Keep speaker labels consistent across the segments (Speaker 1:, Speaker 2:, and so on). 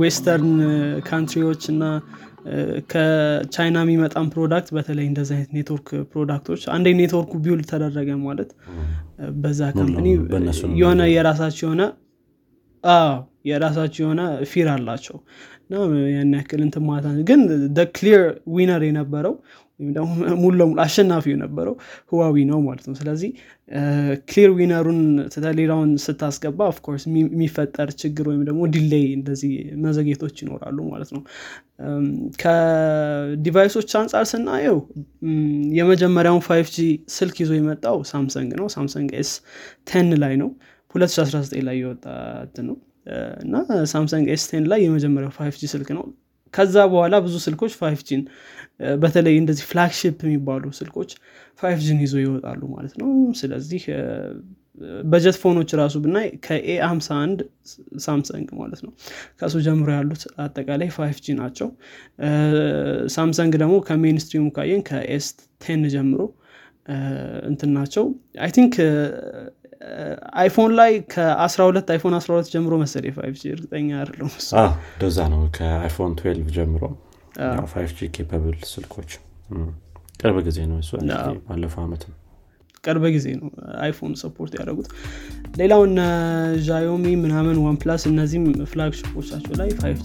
Speaker 1: western country ዎች እና ከቻይና የሚመጣን product በተለይ እንደዚህ አይነት network product ኦች አንዴ network ኩ build ተደረገ ማለት በዛ company የሆነ የራሳቸው የሆነ የራሳቸው የሆነ fear አላቸው። እና ያን ያክል እንትን ማለት ግን clear winner የነበረው ደግሞ ሙሉ ለሙሉ አሸናፊው የነበረው ሁዋዌ ነው ማለት ነው። ስለዚህ clear winner ኡን ሌላውን ስታስገባ of course የሚፈጠር ችግር ወይም ደግሞ delay እንደዚህ መዘግየቶች ይኖራሉ ማለት ነው። ከ device ኦች አንጻር ስናየው የመጀመሪያውን five G ስልክ ይዞ የመጣው ሳምሰንግ ነው። ሳምሰንግ S ten ላይ ነው። 2019 ላይ የወጣ ነው። እና ሳምሰንግ S ten ላይ የመጀመሪያው five ስልክ ነው ከዛ በኋላ ብዙ ስልኮች five G ን በተለይ እንደዚህ flagship የሚባሉ ስልኮች five G ን ይዞ ይወጣሉ ማለት ነው። ስለዚህ budget phone ኦች ራሱ ብናይ ከ A 51 ሳምሰንግ ማለት ነው። ከሱ ጀምሮ ያሉት አጠቃላይ five G ናቸው። ሳምሰንግ ደግሞ ከ mainstream ኡ ካየን ከ S ten ጀምሮ እንትን ናቸው። I think አይፎን ላይ ከ12 አይፎን 12 ጀምሮ መሰለ five G እርግጠኛ አይደለም
Speaker 2: እንደዛ ነው። ከአይፎን 12 ጀምሮ five G capable ስልኮች። ቅርብ ጊዜ ነው እሱ ባለፈው አመት
Speaker 1: ቅርብ ጊዜ ነው አይፎን support ያደረጉት። ሌላው እነ ሻዮሚ ምናምን ዋን ፕላስ እነዚህም flagship ኦቻቸው ላይ five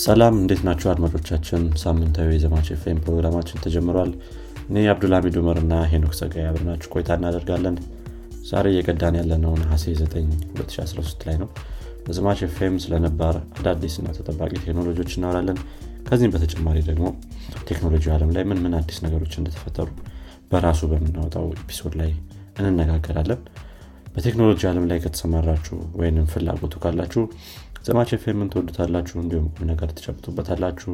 Speaker 2: ሰላም እንዴት ናቸው አድማጮቻችን? ሳምንታዊ የዘማች ኤፍኤም ፕሮግራማችን ተጀምሯል እኔ አብዱልሚድ ኡመር እና ሄኖክ ጸጋይ አብረናችሁ ቆይታ እናደርጋለን። ዛሬ እየቀዳን ያለነው ነሐሴ 9 2013 ላይ ነው። በዘማች ኤፍኤም ስለነባር አዳዲስ እና ተጠባቂ ቴክኖሎጂዎች እናወራለን። ከዚህም በተጨማሪ ደግሞ ቴክኖሎጂ አለም ላይ ምን ምን አዲስ ነገሮች እንደተፈጠሩ በራሱ በምናወጣው episode ላይ እንነጋገራለን። በቴክኖሎጂ አለም ላይ ከተሰማራችሁ ወይንም ፍላጎቱ ካላችሁ ዘማች ኤፍኤምን ትወዱታላችሁ እንዲሁም ነገር ትጨብጡበታላችሁ።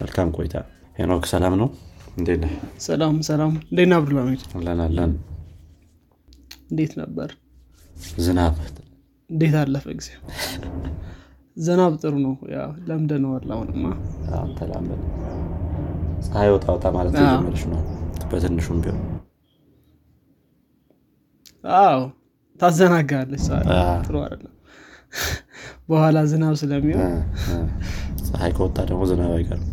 Speaker 2: መልካም ቆይታ። ሄኖክ ሰላም ነው እንዴት
Speaker 1: ሰላም ሰላም። እንዴት አብዱልሚድ
Speaker 2: አለን አለን።
Speaker 1: እንዴት ነበር?
Speaker 2: ዝናብ?
Speaker 1: እንዴት አለፈ ጊዜ ዝናብ ጥሩ ነው። ለምደነዋል አሁንማ።
Speaker 2: ተላመድ ፀሐይ ወጣ ወጣ ማለት ጀመረች ነው። በትንሹም ቢሆን።
Speaker 1: አዎ ታዘናጋለች ጥሩ አይደለም። በኋላ ዝናብ ስለሚሆን።
Speaker 2: ፀሐይ ከወጣ ደግሞ ዝናብ አይቀርም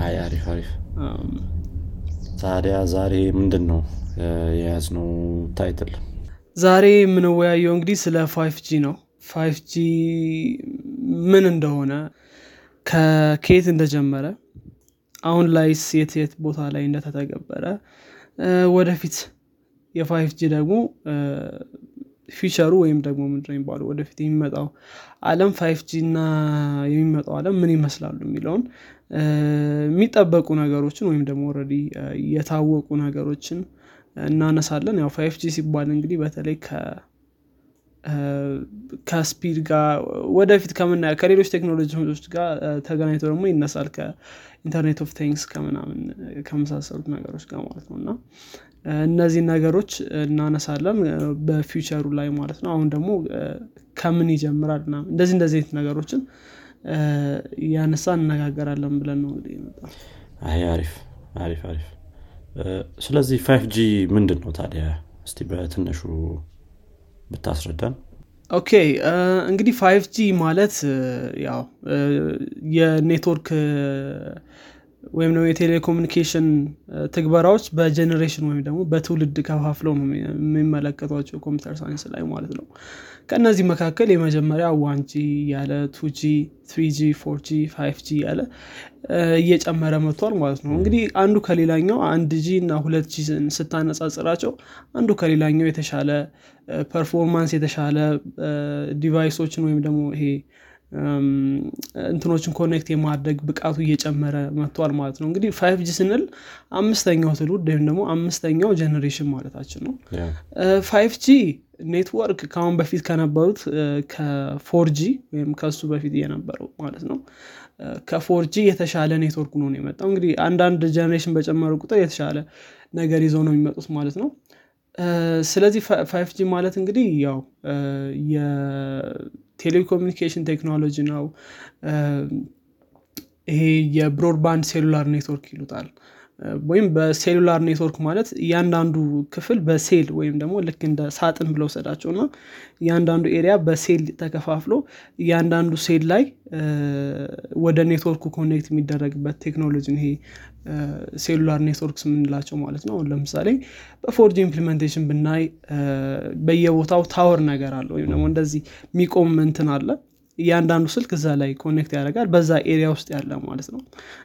Speaker 2: አይ አሪፍ አሪፍ። ታዲያ ዛሬ ምንድን ነው የያዝነው title?
Speaker 1: ዛሬ የምንወያየው እንግዲህ ስለ five G ነው። five G ምን እንደሆነ ከየት እንደጀመረ አሁን ላይ የት የት ቦታ ላይ እንደተተገበረ ወደፊት የ five G ደግሞ future ኡ ወይም ደግሞ ምንድነው የሚባለው ወደፊት የሚመጣው አለም five G እና የሚመጣው አለም ምን ይመስላሉ የሚለውን የሚጠበቁ ነገሮችን ወይም ደግሞ already የታወቁ ነገሮችን እናነሳለን። ያው five G ሲባል እንግዲህ በተለይ ከ speed ጋር ወደፊት ከምና ከሌሎች ቴክኖሎጂዎች ጋር ተገናኝቶ ደግሞ ይነሳል። ከ internet of things ከምናምን ከመሳሰሉት ነገሮች ጋር ማለት ነው። እና እነዚህ ነገሮች እናነሳለን በ future ኡ ላይ ማለት ነው። አሁን ደግሞ ከምን ይጀምራል እንደዚህ እንደዚህ ነገሮችን ያነሳ እነጋገራለን ብለን ነው እንግዲህ
Speaker 2: አሪፍ አሪፍ አሪፍ። ስለዚህ five G ምንድን ነው ታዲያ? እስቲ በትንሹ ብታስረዳን።
Speaker 1: okay እንግዲህ five G ማለት ያው የኔትወርክ ወይም ደግሞ የቴሌኮሙኒኬሽን ትግበራዎች በ generation ወይም ደግሞ በትውልድ ከፋፍለው ነው የሚመለከቷቸው computer science ላይ ማለት ነው። ከእነዚህ መካከል የመጀመሪያ one G ያለ two G three G four G five G ያለ እየጨመረ መጥቷል ማለት ነው። እንግዲህ አንዱ ከሌላኛው አንድ G እና ሁለት G ስታነጻጽራቸው አንዱ ከሌላኛው የተሻለ performance የተሻለ device ኦችን ወይም ደግሞ ይሄ እንትኖችን connect የማድረግ ብቃቱ እየጨመረ መጥቷል ማለት ነው። እንግዲህ five G ስንል አምስተኛው ትውልድ ወይም ደግሞ አምስተኛው generation ማለታችን ነው። five G ኔትወርክ ከአሁን በፊት ከነበሩት ከ four G ወይም ከሱ በፊት የነበረው ማለት ነው። ከ four G የተሻለ ኔትወርክ ነው የመጣው። እንግዲህ አንዳንድ generation በጨመሩ ቁጥር የተሻለ ነገር ይዘው ነው የሚመጡት ማለት ነው። ስለዚህ five G ማለት እንግዲህ ያው የቴሌኮሙኒኬሽን ቴክኖሎጂ ነው። ይሄ የ broadband cellular network ይሉታል ወይም በ cellular network ማለት እያንዳንዱ ክፍል በሴል ወይም ደግሞ ልክ እንደ ሳጥን ብለው ሰዳቸው እና እያንዳንዱ area በ cell ተከፋፍሎ እያንዳንዱ ሴል ላይ ወደ ኔትወርኩ connect የሚደረግበት ቴክኖሎጂ ይሄ cellular networks የምንላቸው ማለት ነው። ለምሳሌ በ four G implementation ብናይ በየቦታው tower ነገር አለ ወይም ደግሞ እንደዚህ የሚቆም እንትን አለ እያንዳንዱ ስልክ እዛ ላይ connect ያደርጋል በዛ area ውስጥ ያለ ማለት ነው።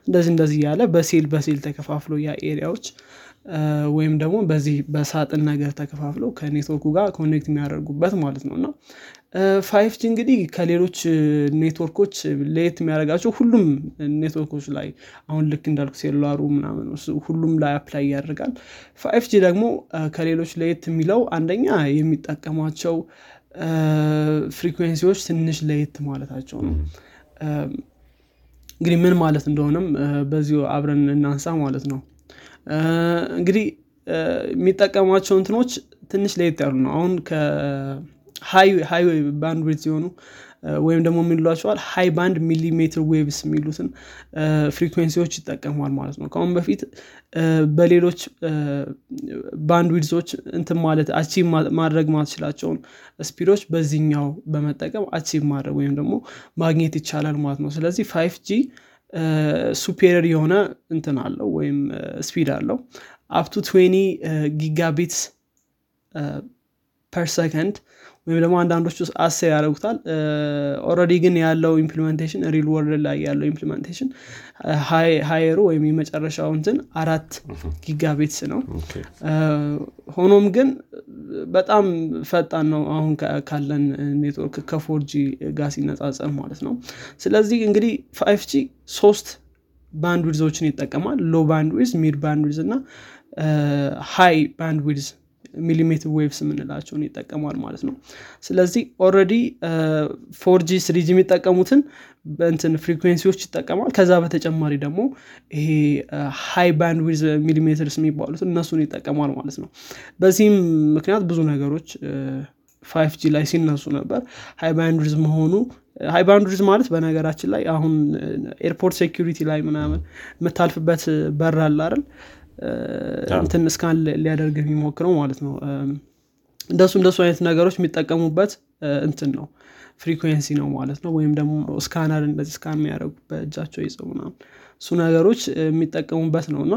Speaker 1: እንደዚህ እንደዚህ ያለ በ cell በ cell ተከፋፍሎ ያ area ዎች ወይም ደግሞ በዚህ በሳጥን ነገር ተከፋፍለው ከኔትወርኩ ጋር connect የሚያደርጉበት ማለት ነው። እና five G እንግዲህ ከሌሎች ኔትወርኮች ለየት የሚያደርጋቸው ሁሉም ኔትወርኮች ላይ አሁን ልክ እንዳልኩ cellular ኡ ምናምን ሁሉም ላይ apply ያደርጋል። five G ደግሞ ከሌሎች ለየት የሚለው አንደኛ የሚጠቀሟቸው frequency ዎች ትንሽ ለየት ማለታቸው ነው። እንግዲህ ምን ማለት እንደሆነም በዚሁ አብረን እናንሳ ማለት ነው። እንግዲህ የሚጠቀሟቸው እንትኖች ትንሽ ለየት ያሉ ነው። አሁን ከ high bandwidth ሲሆኑ ወይም ደግሞ የሚሏቸዋል high band millimeter waves የሚሉትን frequency ዎች ይጠቀሟል ማለት ነው። ከአሁን በፊት በሌሎች bandwidth ኦች እንትን ማለት achieve ማድረግ ማትችላቸውን speed ኦች በዚህኛው በመጠቀም achieve ማድረግ ወይም ደግሞ ማግኘት ይቻላል ማለት ነው። ስለዚህ five G superior የሆነ እንትን አለው ወይም speed አለው። up to 20 gigabits per second ወይም ደግሞ አንዳንዶቹ አስር ያደረጉታል already ግን ያለው implementation real world ላይ ያለው implementation higher ኡ ወይም የመጨረሻው እንትን አራት gigabits ነው። ሆኖም ግን ሶስት ፈጣን ነው አሁን ካለን ኔትወርክ ከ four G ጋር ሲነጻጸር ማለት ነው። ስለዚህ እንግዲህ five G ሶስት bandwidth ኦችን ይጠቀማል። low bandwidth mid bandwidth እና high bandwidth millimeter waves የምንላቸውን ይጠቀማል ማለት ነው። ስለዚህ already four G three G የሚጠቀሙትን በንትን frequency ዎች ይጠቀማል። ከዛ በተጨማሪ ደግሞ ይሄ high bandwidth millimeters የሚባሉት እነሱን ይጠቀማል ማለት ነው። በዚህም ምክንያት ብዙ ነገሮች five G ላይ ሲነሱ ነበር። high bandwidth መሆኑ high bandwidth ማለት በነገራችን ላይ አሁን airport security ላይ ምናምን የምታልፍበት በር አለ አይደል እንትን scan ሊያደርግ የሚሞክረው ማለት ነው። እንደሱ እንደሱ አይነት ነገሮች የሚጠቀሙበት እንትን ነው። frequency ነው ማለት ነው። ወይም ደግሞ scanner እንደዚህ scan የሚያደርጉ በእጃቸው ይዘው እሱ ነገሮች የሚጠቀሙበት ነው። እና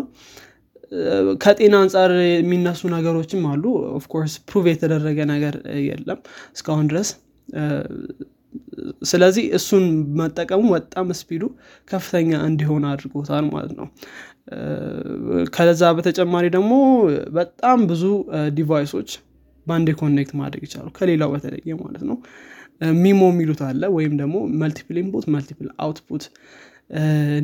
Speaker 1: ከጤና አንጻር የሚነሱ ነገሮችም አሉ። of course prove የተደረገ ነገር የለም እስካሁን ድረስ። ስለዚህ እሱን መጠቀሙ በጣም speed ኡ ከፍተኛ እንዲሆን አድርጎታል ማለት ነው ከዛ በተጨማሪ ደግሞ በጣም ብዙ device ኦች በአንዴ connect ማድረግ ይቻሉ ከሌላው በተለየ ማለት ነው። MIMO የሚሉት አለ ወይም ደግሞ multiple input multiple output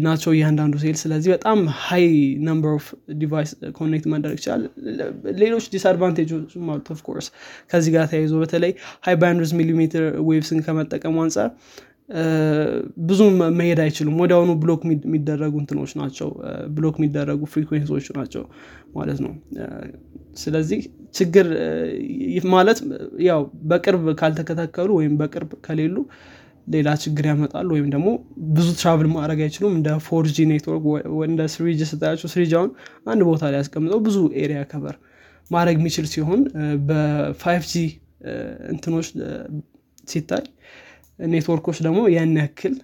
Speaker 1: ናቸው እያንዳንዱ ሴል። ስለዚህ በጣም high number of device connect ማድረግ ይችላል ሌሎች disadvantage ኦች አሉት of course ከዚህ ጋር ተያይዞ በተለይ high bands millimeter waves ን ከመጠቀሙ አንጻር ብዙ መሄድ አይችሉም። ወዲያውኑ block የሚደረጉ እንትኖች ናቸው። block የሚደረጉ frequency ዎች ናቸው ማለት ነው። ስለዚህ ችግር ማለት ያው በቅርብ ካልተተከሉ ወይም በቅርብ ከሌሉ ሌላ ችግር ያመጣሉ። ወይም ደግሞ ብዙ travel ማድረግ አይችሉም። እንደ four G ኔትወርክ እንደ ስሪጅ ስታያቸው ስሪጅ አሁን አንድ ቦታ ላይ ያስቀምጠው ብዙ area cover ማድረግ የሚችል ሲሆን በ five G እንትኖች ሲታይ ኔትወርኮች ደግሞ ያን ያክል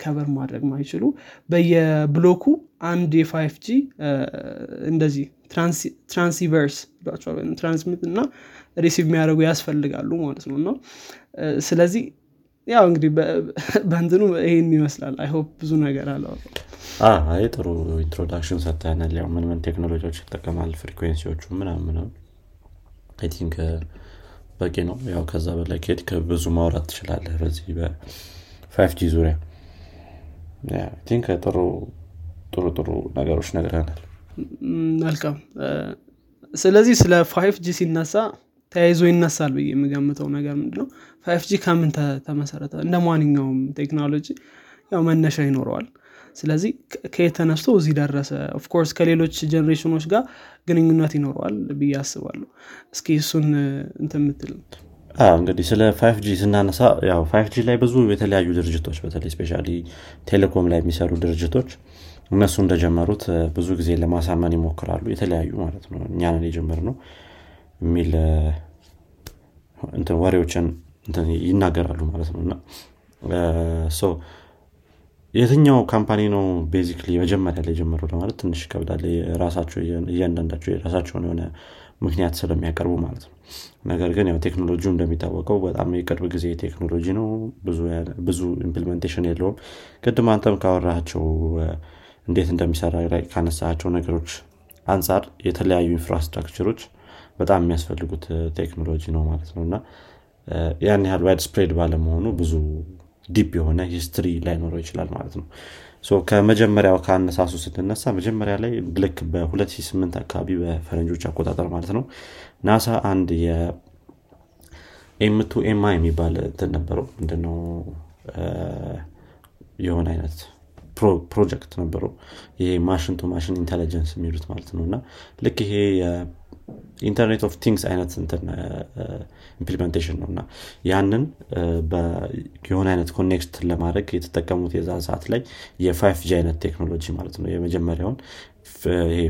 Speaker 1: cover ማድረግ ማይችሉ በየ block ኡ አንድ የ five G እንደዚህ transceivers transmit እና receive የሚያደርጉ ያስፈልጋሉ ማለት ነው። እና ስለዚህ ያው እንግዲህ በእንትኑ ይህን ይመስላል። I hope ብዙ ነገር አለው
Speaker 2: አይ ጥሩ introduction ሰጥተናል ያው ምን ምን ቴክኖሎጂዎች ይጠቀማል? frequency ዎቹ ምናምን I think በቂ ነው። ያው ከዛ በላይ ከሄድ ብዙ ማውራት ትችላለህ በዚህ በ five G ዙሪያ? think ጥሩ ጥሩ ጥሩ ነገሮች ነግረናል።
Speaker 1: መልካም። ስለዚህ ስለ five G ሲነሳ ተያይዞ ይነሳል ብዬ የምገምተው ነገር ምንድነው? five G ከምን ተመሰረተ እንደ ማንኛውም ቴክኖሎጂ ያው መነሻ ይኖረዋል ስለዚህ ከየት ተነስቶ እዚህ ደረሰ? of course ከሌሎች ጀኔሬሽኖች ጋር ግንኙነት ይኖረዋል ብዬ አስባለሁ። እስኪ እሱን እንትን
Speaker 2: እንግዲህ ስለ G ስናነሳ ያው five G ላይ ብዙ የተለያዩ ድርጅቶች በተለይ specia ቴሌኮም ላይ የሚሰሩ ድርጅቶች እነሱ እንደጀመሩት ብዙ ጊዜ ለማሳመን ይሞክራሉ። የተለያዩ ማለት ነው። እኛ ነን የጀመርነው የሚል ወሬዎችን ይናገራሉ ማለት ነው። እና የትኛው company ነው basically መጀመሪያ ላይ የጀመረው ለማለት ትንሽ ይከብዳል? ራሳቸው እያንዳንዳቸው የራሳቸውን የሆነ ምክንያት ስለሚያቀርቡ ማለት ነው። ነገር ግን ያው ቴክኖሎጂ እንደሚታወቀው በጣም የቅርብ ጊዜ ቴክኖሎጂ ነው። ብዙ implementation የለውም። ቅድም አንተም ካወራቸው እንዴት እንደሚሰራ ካነሳቸው ነገሮች አንጻር የተለያዩ infrastructure ኦች በጣም የሚያስፈልጉት ቴክኖሎጂ ነው ማለት ነው። እና ያን ያህል widespread ባለመሆኑ ብዙ deep የሆነ history ላይኖረው ይችላል ማለት ነው። ከመጀመሪያው ከአነሳሱ ስንነሳ መጀመሪያ ላይ ልክ በ2008 አካባቢ በፈረንጆች አቆጣጠር ማለት ነው ናሳ አንድ የ M to M የሚባል እንትን ነበረው። ምንድነው? የሆነ አይነት ፕሮጀክት ነበረው። ይሄ machine to machine intelligence የሚሉት ማለት ነው። እና ልክ ይሄ internet of things አይነት implementation ነው። እና ያንን የሆነ አይነት connect ለማድረግ የተጠቀሙት የዛ ሰዓት ላይ የ five G አይነት ቴክኖሎጂ ማለት ነው። የመጀመሪያውን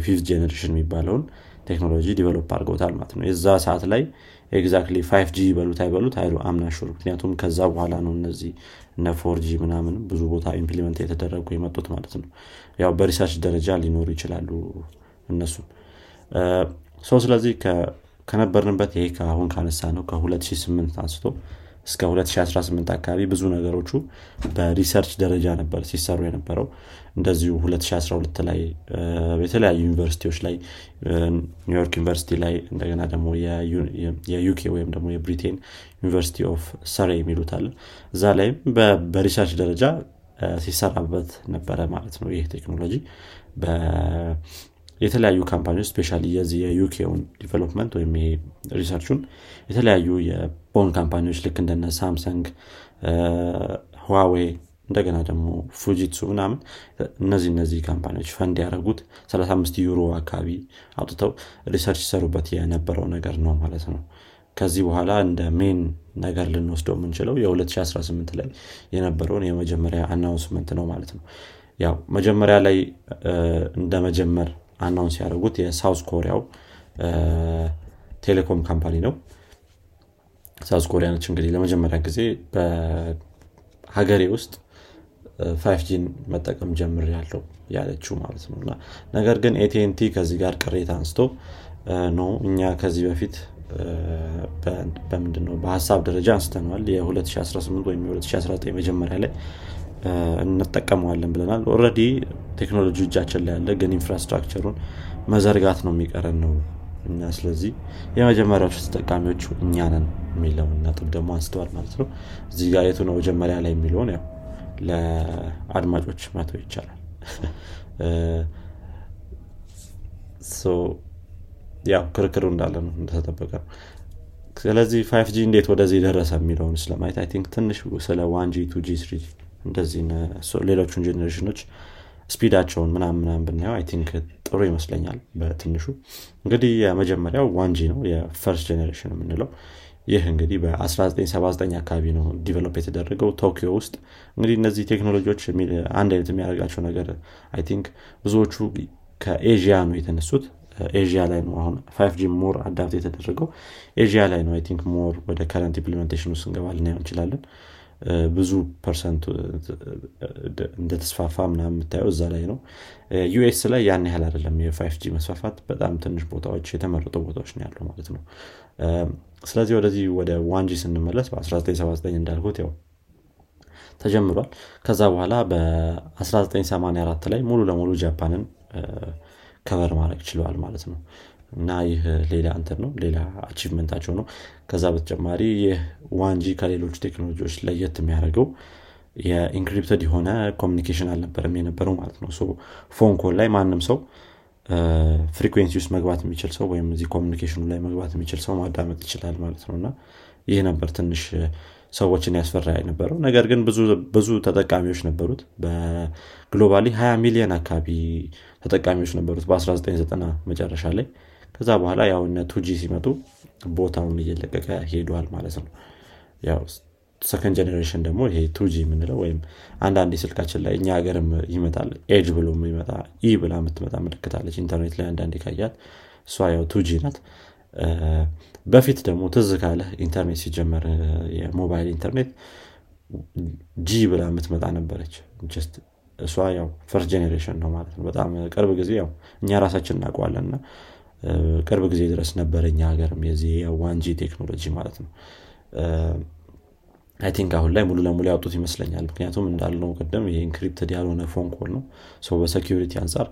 Speaker 2: fifth generation የሚባለውን ቴክኖሎጂ develop አድርገውታል ማለት ነው። የዛ ሰዓት ላይ exactly five G ይበሉት አይበሉት አይሉ I'm not sure ምክንያቱም ከዛ በኋላ ነው እነዚህ እነ four G ምናምን ብዙ ቦታ implement የተደረጉ የመጡት ማለት ነው። ያው በ research ደረጃ ሊኖሩ ይችላሉ እነሱም ሰው ስለዚህ ከነበርንበት ይሄ አሁን ካነሳ ነው ከ2008 አንስቶ እስከ 2018 አካባቢ ብዙ ነገሮቹ በ research ደረጃ ነበር ሲሰሩ የነበረው። እንደዚሁ 2012 ላይ የተለያዩ ዩኒቨርሲቲዎች ላይ ኒውዮርክ ዩኒቨርሲቲ ላይ እንደገና ደግሞ የዩኬ ወይም ደግሞ የብሪቴን University of Surrey የሚሉታል እዛ ላይም በ research ደረጃ ሲሰራበት ነበረ ማለት ነው ይህ ቴክኖሎጂ የተለያዩ company ዎች specia የዚህ የዩኬውን development ወይም ይሄ research ኡን የተለያዩ የ phone company ዎች ልክ እንደነ ሳምሰንግ ሁዋዌ እንደገና ደግሞ ፉጂትሱ ምናምን እነዚህ እነዚህ company ዎች fund ያደረጉት 35 ዩሮ አካባቢ አውጥተው research ሲሰሩበት የነበረው ነገር ነው ማለት ነው። ከዚህ በኋላ እንደ main ነገር ልንወስደው የምንችለው የ2018 ላይ የነበረውን የመጀመሪያ announcement ነው ማለት ነው። ያው መጀመሪያ ላይ እንደ መጀመር announce ያደረጉት የ South Korea ው ቴሌኮም company ነው። South Korea ነች እንግዲህ ለመጀመሪያ ጊዜ በሀገሬ ውስጥ five G ን መጠቀም ጀምሬያለሁ ያለችው ማለት ነው። ነገር ግን ኤቲንቲ ከዚህ ጋር ቅሬታ አንስቶ no እኛ ከዚህ በፊት በምንድነው በሀሳብ ደረጃ አንስተነዋል። የ2018 ወይም የ2019 መጀመሪያ ላይ እንጠቀመዋለን ብለናል። already ቴክኖሎጂ እጃችን ላይ ያለ ግን infrastructure ኡን መዘርጋት ነው የሚቀረን ነው እኛ። ስለዚህ የመጀመሪያዎቹ ተጠቃሚዎቹ እኛ ነን የሚለውን ነጥብ ደግሞ አንስተዋል ማለት ነው። እዚህ ጋር የቱ ነው መጀመሪያ ላይ የሚለውን ያው ለአድማጮች መተው ይቻላል። ያው ክርክሩ እንዳለ ነው እንደተጠበቀ ነው። ስለዚህ five G እንዴት ወደዚህ ደረሰ የሚለውን ስለማየት I think ትንሽ ስለ one G two G three እንደዚህ ሌሎቹን ጄኔሬሽኖች speed ኣቸውን ምናም ምናም ብናየው I think ጥሩ ይመስለኛል በትንሹ። እንግዲህ የመጀመሪያው one G ነው የ first generation የምንለው። ይህ እንግዲህ በ1979 አካባቢ ነው develop የተደረገው ቶኪዮ ውስጥ። እንግዲህ እነዚህ ቴክኖሎጂዎች አንድ አይነት የሚያደርጋቸው ነገር I think ብዙዎቹ ከኤዥያ ነው የተነሱት። ኤዥያ ላይ ነው አሁን five G more adopt የተደረገው። ኤዥያ ላይ ነው I think more ወደ current implementation ውስጥ እንገባ እንችላለን ብዙ percent እንደተስፋፋ ምናምን የምታየው እዛ ላይ ነው። US ላይ ያን ያህል አይደለም የ five G መስፋፋት በጣም ትንሽ ቦታዎች የተመረጡ ቦታዎች ነው ያለው ማለት ነው። ስለዚህ ወደዚህ ወደ one G ስንመለስ በ1979 እንዳልኩት ያው ተጀምሯል። ከዛ በኋላ በ1984 ላይ ሙሉ ለሙሉ ጃፓንን cover ማድረግ ችለዋል ማለት ነው እና ይህ ሌላ እንትን ነው ሌላ achievement ኣቸው ነው። ከዛ በተጨማሪ ይህ one G ከሌሎች ቴክኖሎጂዎች ለየት የሚያደርገው የ encrypted የሆነ communication አልነበረም የነበረው ማለት ነው። phone call ላይ ማንም ሰው frequency ውስጥ መግባት የሚችል ሰው ወይም እዚህ communication ኡ ላይ መግባት የሚችል ሰው ማዳመጥ ይችላል ማለት ነው። እና ይህ ነበር ትንሽ ሰዎችን ያስፈራ የነበረው። ነገር ግን ብዙ ተጠቃሚዎች ነበሩት። በ globally 20 ሚሊዮን አካባቢ ተጠቃሚዎች ነበሩት በ1990 መጨረሻ ላይ ከዛ በኋላ ያው እነ two G ሲመጡ ቦታውን እየለቀቀ ሄደዋል ማለት ነው። ያው second generation ደግሞ ይሄ two G የምንለው ወይም አንዳንድ ስልካችን ላይ እኛ ሀገርም ይመጣል EDGE ብሎ ይመጣ E ብላ የምትመጣ ምልክታለች ኢንተርኔት ላይ አንዳንድ ካየሃት እሷ ያው two G ናት። በፊት ደግሞ ትዝ ካለ ኢንተርኔት ሲጀመር የሞባይል ኢንተርኔት G ብላ የምትመጣ ነበረች። እሷ ያው first generation ነው ማለት ነው። በጣም ቅርብ ጊዜ ያው እኛ ራሳችን እናውቀዋለን እና ቅርብ ጊዜ ድረስ ነበረ እኛ ሀገርም የዚህ 1G ቴክኖሎጂ ማለት ነው። I think አሁን ላይ ሙሉ ለሙሉ ያወጡት ይመስለኛል። ምክንያቱም እንዳልነው ቅድም ይሄ encrypted ያልሆነ phone call ነው። ሰው በ security አንጻር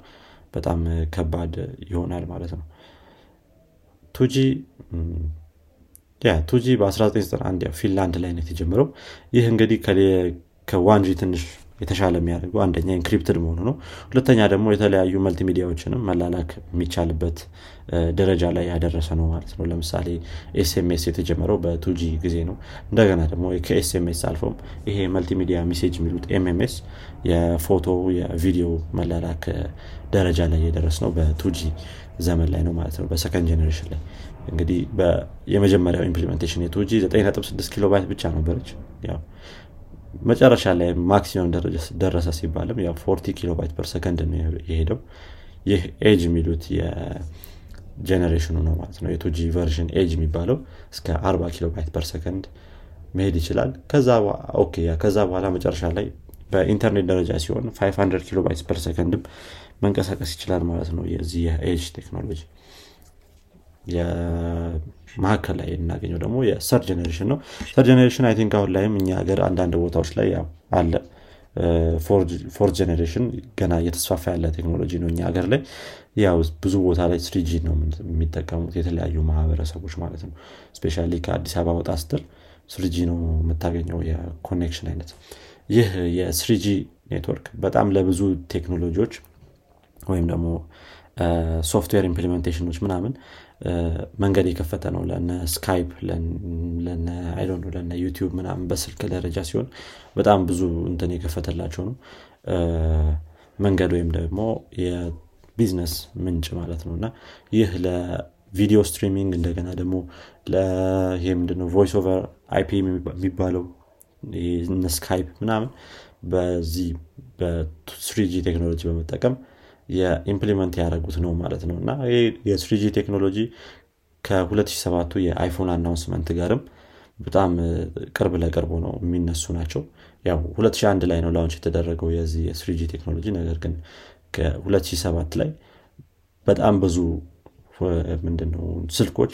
Speaker 2: በጣም ከባድ ይሆናል ማለት ነው። 2G ያ 2G በ1991 ፊንላንድ ላይ ነው የተጀመረው። ይህ እንግዲህ ከ 1G ትንሽ የተሻለ የሚያደርገው አንደኛ encrypted መሆኑ ነው። ሁለተኛ ደግሞ የተለያዩ መልቲሚዲያዎችንም መላላክ የሚቻልበት ደረጃ ላይ ያደረሰ ነው ማለት ነው። ለምሳሌ SMS የተጀመረው በ 2G ጊዜ ነው። እንደገና ደግሞ ከ SMS አልፎም ይሄ multimedia message የሚሉት MMS የፎቶ የቪዲዮ መላላክ ደረጃ ላይ የደረሰ ነው በ 2G ዘመን ላይ ነው ማለት ነው። በ second generation ላይ እንግዲህ የመጀመሪያው implementation የ 2G 96 ኪሎ ባይት ብቻ ነበረች። ያው መጨረሻ ላይ maximum ደረሰ ሲባልም ያው 40 kilobyte per second ነው የሄደው። ይህ EDGE የሚሉት የ generation ኑ ነው ማለት ነው። የ 2G version EDGE የሚባለው እስከ 40 kilobyte per second መሄድ ይችላል። ከዛ በኋላ መጨረሻ ላይ በኢንተርኔት ደረጃ ሲሆን 500 kilobyte per second ም መንቀሳቀስ ይችላል ማለት ነው የዚህ የ EDGE ቴክኖሎጂ መካከል ላይ የምናገኘው ደግሞ የ third generation ነው። third generation I think አሁን ላይም እኛ ሀገር አንዳንድ ቦታዎች ላይ አለ። fourth generation ገና እየተስፋፋ ያለ ቴክኖሎጂ ነው እኛ ሀገር ላይ። ያው ብዙ ቦታ ላይ 3G ነው የሚጠቀሙት የተለያዩ ማህበረሰቦች ማለት ነው። especially ከአዲስ አበባ ወጣ ስትል 3G ነው የምታገኘው የ connection አይነት። ይህ የ 3G ኔትወርክ በጣም ለብዙ ቴክኖሎጂዎች ወይም ደግሞ ሶፍትዌር implementation ኦች ምናምን መንገድ የከፈተ ነው። ለነ Skype ለነ YouTube ምናምን በስልክ ደረጃ ሲሆን በጣም ብዙ እንትን የከፈተላቸው ነው። መንገድ ወይም ደግሞ የቢዝነስ ምንጭ ማለት ነው። እና ይህ ለቪዲዮ streaming እንደገና ደግሞ ይሄ ምንድነው? voice over IP የሚባለው Skype ምናምን በዚህ በ 3G ቴክኖሎጂ በመጠቀም የ implement ያደረጉት ነው ማለት ነው። እና የ 3G ቴክኖሎጂ ከ2007 የ iPhone announcement ጋርም በጣም ቅርብ ለቅርቡ ነው የሚነሱ ናቸው። ያው 2001 ላይ ነው launch የተደረገው የዚህ የ 3G ቴክኖሎጂ ነገር ግን ከ2007 ላይ በጣም ብዙ ምንድነው ስልኮች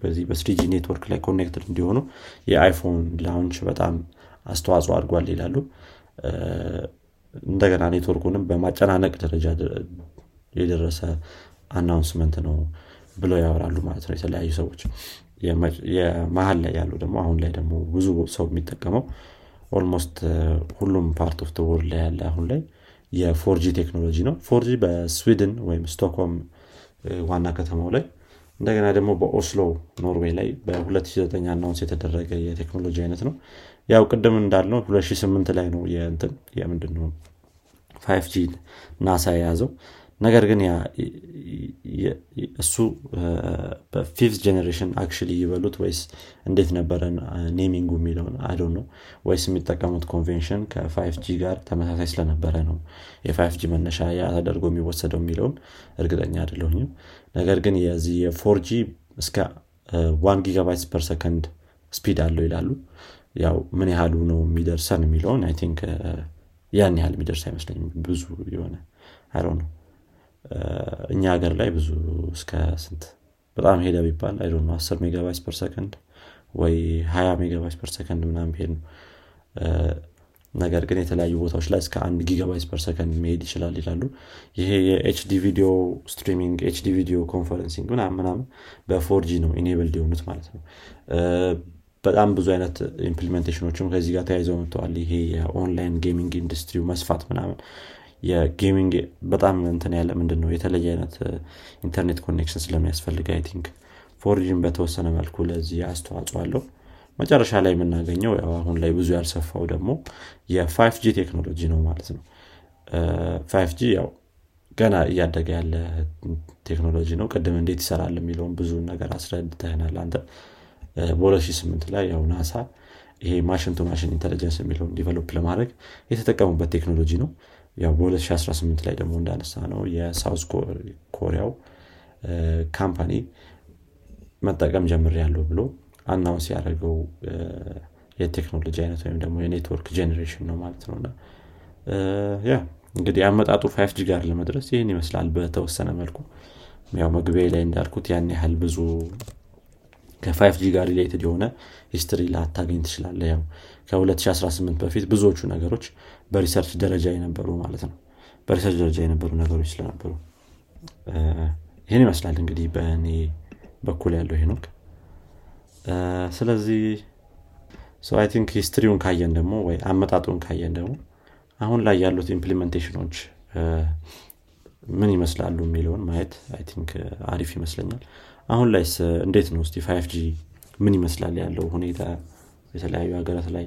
Speaker 2: በዚህ በ 3G ኔትወርክ ላይ connected እንዲሆኑ የ iPhone launch በጣም አስተዋጽኦ አድርጓል ይላሉ እንደገና ኔትወርኩንም በማጨናነቅ ደረጃ የደረሰ announcement ነው ብለው ያወራሉ ማለት ነው የተለያዩ ሰዎች። የመሀል ላይ ያሉ ደግሞ አሁን ላይ ደግሞ ብዙ ሰው የሚጠቀመው almost ሁሉም part of world ላይ ያለ አሁን ላይ የ 4G ቴክኖሎጂ ነው። 4G በስዊድን ወይም ስቶክሆልም ዋና ከተማው ላይ እንደገና ደግሞ በኦስሎ ኖርዌይ ላይ በ2009 announce የተደረገ የቴክኖሎጂ አይነት ነው። ያው ቅድም እንዳልነው 2008 ላይ ነው የእንትን የምንድን ነው 5G ናሳ የያዘው። ነገር ግን እሱ በ fifth generation actually ይበሉት ወይስ እንዴት ነበረ naming ኡ የሚለውን አዶ ነው ወይስ የሚጠቀሙት ኮንቬንሽን ከፋይቭ ጂ ጋር ተመሳሳይ ስለነበረ ነው የ five መነሻ ያ ተደርጎ የሚወሰደው የሚለውን እርግጠኛ አይደለሁኝም ነገር ግን የዚህ የ four እስከ one gigabyte per second speed አለው ይላሉ ያው ምን ያህሉ ነው የሚደርሰን የሚለውን I think ያን ያህል የሚደርስ አይመስለኝም። ብዙ የሆነ አይ ነው እኛ ሀገር ላይ ብዙ እስከ ስንት በጣም ሄደ ቢባል አይ ነው 10 megabyte per second ወይ 20 megabyte per second ምናምን ሄድ ነው። ነገር ግን የተለያዩ ቦታዎች ላይ እስከ አንድ gigabyte per second መሄድ ይችላል ይላሉ። ይሄ የ HD video streaming HD video conferencing ምናምን ምናምን በ 4G ነው enabled የሆኑት ማለት ነው በጣም ብዙ አይነት implementation ኦችም ከዚህ ጋር ተያይዘው መጥተዋል። ይሄ የ online gaming ኢንዱስትሪው መስፋት ምናምን የ gaming በጣም እንትን ያለ ምንድን ነው የተለየ አይነት ኢንተርኔት connection ስለሚያስፈልግ አይ ቲንክ ፎርጂን በተወሰነ መልኩ ለዚህ አስተዋጽኦ አለው። መጨረሻ ላይ የምናገኘው ያው አሁን ላይ ብዙ ያልሰፋው ደግሞ የ 5G ቴክኖሎጂ ነው ማለት ነው። 5G ያው ገና እያደገ ያለ ቴክኖሎጂ ነው። ቅድም እንዴት ይሰራል የሚለውን ብዙ ነገር አስረድተህናል አንተ በ2008 ላይ ያው ናሳ ይሄ machine to machine intelligence የሚለውን develop ለማድረግ የተጠቀሙበት ቴክኖሎጂ ነው። ያው በ2018 ላይ ደግሞ እንዳነሳ ነው የሳውዝ ኮሪያው company መጠቀም ጀምር ያለው ብሎ announce ያደረገው የቴክኖሎጂ አይነት ወይም ደግሞ የኔትወርክ generation ነው ማለት ነው። ያ እንግዲህ አመጣጡ 5G ጋር ለመድረስ ይህን ይመስላል በተወሰነ መልኩ። ያው መግቢያ ላይ እንዳልኩት ያን ያህል ብዙ ከ 5G ጋር related የሆነ history ላታገኝ ትችላለህ ያው ከ2018 በፊት ብዙዎቹ ነገሮች በ research ደረጃ የነበሩ ማለት ነው። በ research ደረጃ የነበሩ ነገሮች ስለነበሩ። ይህን ይመስላል እንግዲህ በእኔ በኩል ያለው ሄኖክ። ስለዚህ I think history ውን ካየን ደግሞ ወይ አመጣጡን ካየን ደግሞ አሁን ላይ ያሉት implementation ኦች ምን ይመስላሉ የሚለውን ማየት I think አሪፍ ይመስለኛል አሁን ላይ እንዴት ነው? እስቲ 5G ምን ይመስላል ያለው ሁኔታ? የተለያዩ ሀገራት ላይ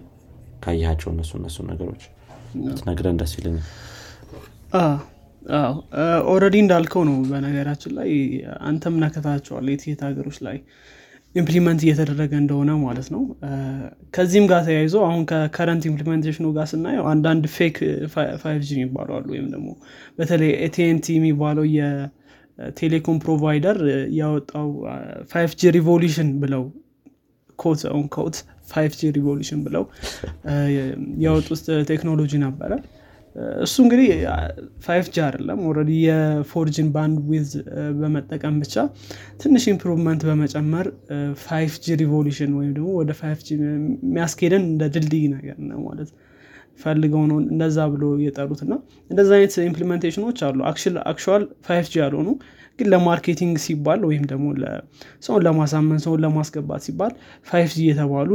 Speaker 2: ካያቸው እነሱ እነሱ ነገሮች ትነግረን ደስ ይለኛል።
Speaker 1: already እንዳልከው ነው። በነገራችን ላይ አንተም ነካክተኸዋል የት የት ሀገሮች ላይ implement እየተደረገ እንደሆነ ማለት ነው። ከዚህም ጋር ተያይዞ አሁን ከ current implementation ኑ ጋር ስናየው አንዳንድ fake 5G የሚባሉ አሉ። ወይም ደግሞ በተለይ ኤቲንቲ የሚባለው የቴሌኮም provider ያወጣው 5G Evolution ብለው quote unquote 5G Evolution ብለው ያወጡት ቴክኖሎጂ ነበረ። እሱ እንግዲህ 5G አይደለም already የ 4G ን bandwidth በመጠቀም ብቻ ትንሽ improvement በመጨመር 5G Evolution ወይም ደግሞ ወደ 5G የሚያስኬደን እንደ ድልድይ ነገር ነው ማለት ፈልገው ነው እንደዛ ብሎ የጠሩት እና እንደዚ አይነት implementation ኖች አሉ። አክል ፋይቭ ጂ ያልሆኑ ግን ለ marketing ሲባል ወይም ደግሞ ሰውን ለማሳመን ሰውን ለማስገባት ሲባል 5G የተባሉ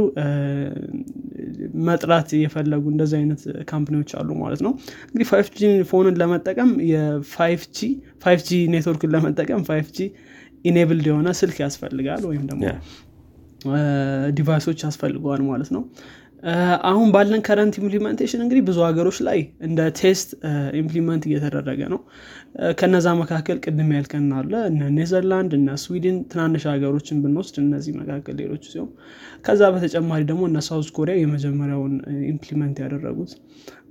Speaker 1: መጥራት የፈለጉ እንደዚህ አይነት company ዎች አሉ ማለት ነው። እንግዲህ 5G phone ን ለመጠቀም የፋይቭ ጂ ኔትወርክን ለመጠቀም 5G enabled የሆነ ስልክ ያስፈልጋል ወይም ደግሞ device ኦች ያስፈልገዋል ማለት ነው አሁን ባለን current implementation እንግዲህ ብዙ ሀገሮች ላይ እንደ test implement እየተደረገ ነው። ከነዛ መካከል ቅድም ያልከን አለ እነ ኔዘርላንድ እነ ስዊድን ትናንሽ ሀገሮችን ብንወስድ እነዚህ መካከል ሌሎች ሲሆን ከዛ በተጨማሪ ደግሞ እነ ሳውዝ ኮሪያ የመጀመሪያውን implement ያደረጉት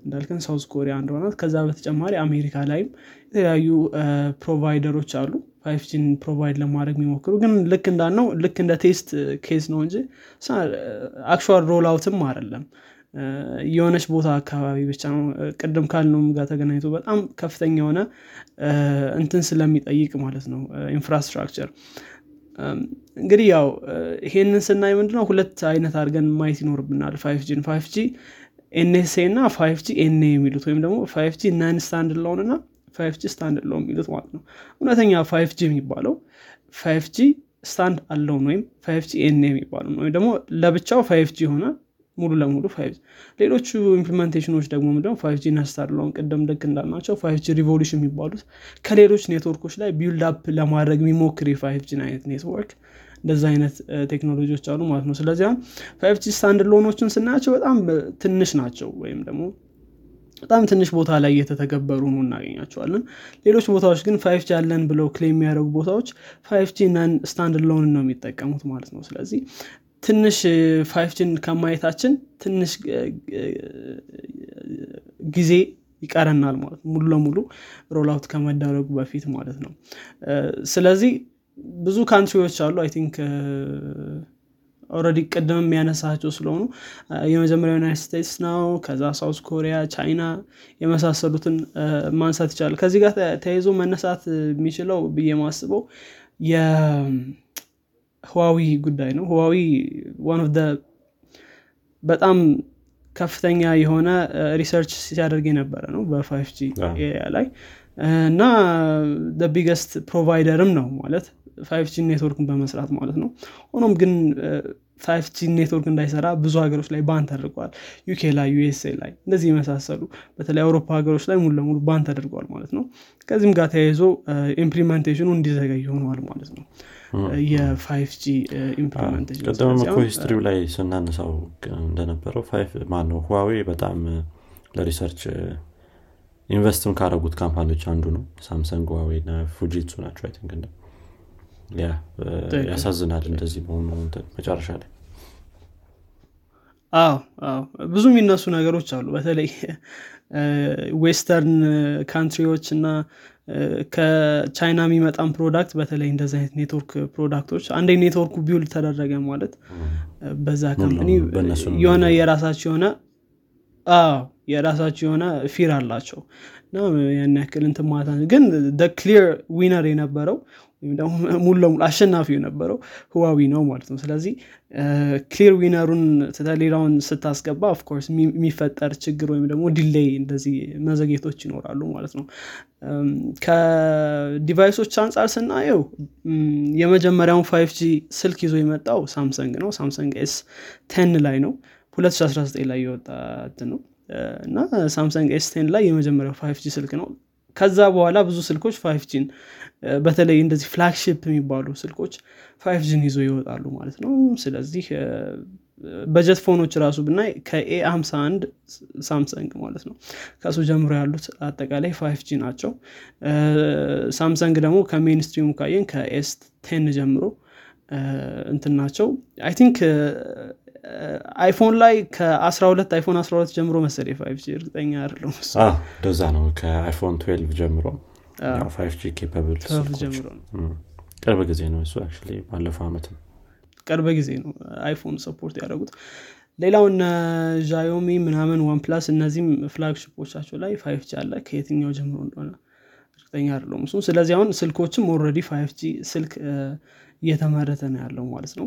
Speaker 1: እንዳልከን ሳውዝ ኮሪያ እንደሆናት ከዛ በተጨማሪ አሜሪካ ላይም የተለያዩ provider ኦች አሉ። 5G ን provide ለማድረግ የሚሞክሩ ግን ልክ እንዳልነው ልክ እንደ test case ነው እንጂ actual rollout ም አይደለም የሆነች ቦታ አካባቢ ብቻ ነው። ቅድም ካልነውም ጋር ተገናኝቶ በጣም ከፍተኛ የሆነ እንትን ስለሚጠይቅ ማለት ነው። infrastructure እንግዲህ ያው ይሄንን ስናይ ምንድነው? ሁለት አይነት አድርገን ማየት ይኖርብናል። 5G ን 5G NSA እና 5G SA የሚሉት ወይም ደግሞ 5G non-standalone እና 5G standalone የሚሉት ማለት ነው እውነተኛ ፋይፍ የሚባለው ፋይፍ ስታንድ አለውን ወይም ፋይፍ ኤንኤ የሚባለው ወይም ደግሞ ለብቻው ፋይፍ ጂ ሆነ ሙሉ ለሙሉ ፋይቭ ሌሎቹ ኢምፕሊሜንቴሽኖች ደግሞ ምንድነው ፋይቭ ጂ ነስታርለውን ቅደም ልክ እንዳልናቸው ፋይቭ ሪቮሉሽን የሚባሉት ከሌሎች ኔትወርኮች ላይ ቢልድ አፕ ለማድረግ የሚሞክር የፋይቭ አይነት ኔትወርክ እንደዚ አይነት ቴክኖሎጂዎች አሉ ማለት ነው። አሁን ፋይቭ ጂ ስታንድ ሎኖችን ስናያቸው በጣም ትንሽ ናቸው ወይም ደግሞ በጣም ትንሽ ቦታ ላይ እየተተገበሩ ነው የምናገኛቸው። ሌሎች ቦታዎች ግን 5G አለን ብለው claim የሚያደርጉ ቦታዎች 5G non-standalone ነው የሚጠቀሙት ማለት ነው። ስለዚህ ትንሽ 5G ን ከማየታችን ትንሽ ጊዜ ይቀረናል ማለት ሙሉ ለሙሉ rollout ከመደረጉ በፊት ማለት ነው። ስለዚህ ብዙ country ዎች አሉ I think already ቅድም ያነሳናቸው ስለሆኑ የመጀመሪያው ዩናይት ስቴትስ ነው ከዛ ሳውዝ ኮሪያ ቻይና የመሳሰሉትን ማንሳት ይቻላል። ከዚህ ጋር ተያይዞ መነሳት የሚችለው ብዬ ማስበው ህዋዌ ጉዳይ ነው። ህዋዌ one of በጣም ከፍተኛ የሆነ research ሲያደርግ የነበረ ነው 5G area ላይ እና biggest provider ም ነው ማለት ፋይቭ ጂ ኔትወርክን በመስራት ማለት ነው። ሆኖም ግን ፋይቭ ጂ ኔትወርክ እንዳይሰራ ብዙ ሀገሮች ላይ ban ተደርገዋል። ዩኬ ላይ ዩኤስኤ ላይ እንደዚህ የመሳሰሉ በተለይ አውሮፓ ሀገሮች ላይ ሙሉ ለሙሉ ban ተደርገዋል ማለት ነው። ከዚህም ጋር ተያይዞ implementation ኑ እንዲዘገይ ሆነዋል ማለት ነው። የ
Speaker 2: 5G እኮ history ው ላይ ስናነሳው እንደነበረው ማነው? ህዋዌ በጣም ለ research invest ም ካደረጉት company ዎች አንዱ ነው። ሳምሰንግ ህዋዌ እና ፉጂትሱ ናቸው think ያሳዝናል እንደዚህ መሆኑ መጨረሻ ላይ።
Speaker 1: አዎ አዎ። ብዙ የሚነሱ ነገሮች አሉ። በተለይ western country ዎች እና ከቻይና የሚመጣን product በተለይ እንደዚህ አይነት network product ኦች አንዴ network ኩ build ተደረገ ማለት በዛ company የሆነ የራሳቸው የሆነ አዎ የራሳቸው የሆነ fear አላቸው። ያን ያክል እንትን ማታ ግን clear winner የነበረው ሙሉ ለሙሉ አሸናፊው የነበረው ህዋዌ ነው ማለት ነው። ስለዚህ clear winner ኡን ሌላውን ስታስገባ of course የሚፈጠር ችግር ወይም ደግሞ delay እንደዚህ መዘግየቶች ይኖራሉ ማለት ነው። ከ device ኦች አንጻር ስናየው የመጀመሪያውን 5G ስልክ ይዞ የመጣው ሳምሰንግ ነው። ሳምሰንግ S10 ላይ ነው። 2019 ላይ የወጣ ነው እና ሳምሰንግ S10 ላይ የመጀመሪያው 5G ስልክ ነው። ከዛ በኋላ ብዙ ስልኮች 5G ን በተለይ እንደዚህ flagship የሚባሉ ስልኮች 5G ን ይዞ ይወጣሉ ማለት ነው። ስለዚህ budget phone ኖች ራሱ ብናይ ከ A 51 ሳምሰንግ ማለት ነው። ከሱ ጀምሮ ያሉት አጠቃላይ 5G ናቸው። ሳምሰንግ ደግሞ ከ mainstream ኡ ካየን ከ S10 ጀምሮ እንትን ናቸው። I think አይፎን ላይ ከ12 አይፎን 12 ጀምሮ መሰለ five G እርግጠኛ አይደለሁም
Speaker 2: እንደዛ ነው። ከአይፎን 12 ጀምሮ five G capable
Speaker 1: ጀምሮ
Speaker 2: ቅርብ ጊዜ ነው እሱ ባለፈው አመትም
Speaker 1: ቅርብ ጊዜ ነው አይፎን support ያደረጉት። ሌላው እነ Xiaomi ምናምን OnePlus እነዚህም flagship ኦቻቸው ላይ five G አለ። ከየትኛው ጀምሮ እንደሆነ እርግጠኛ አይደለሁም እሱ ስለዚህ አሁን ስልኮችም already five G ስልክ እየተመረተ ነው ያለው ማለት ነው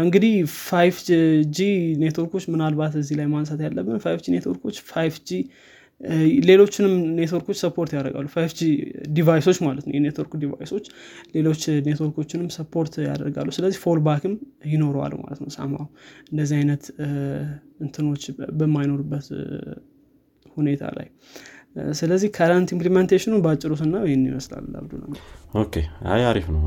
Speaker 1: እንግዲህ five G ኔትወርኮች ምናልባት እዚህ ላይ ማንሳት ያለብን five G ኔትወርኮች five G ሌሎችንም ኔትወርኮች support ያደርጋሉ። five G device ኦች ማለት ነው የኔትወርክ device ኦች ሌሎች ኔትወርኮችንም support ያደርጋሉ። ስለዚህ fallback ም ይኖረዋል ማለት ነው ሳማው እንደዚህ አይነት እንትኖች በማይኖርበት ሁኔታ ላይ ስለዚህ current implementation ኡ በአጭሩ ስናየው ይህን ይመስላል አብዱ
Speaker 2: okay አይ አሪፍ ነው።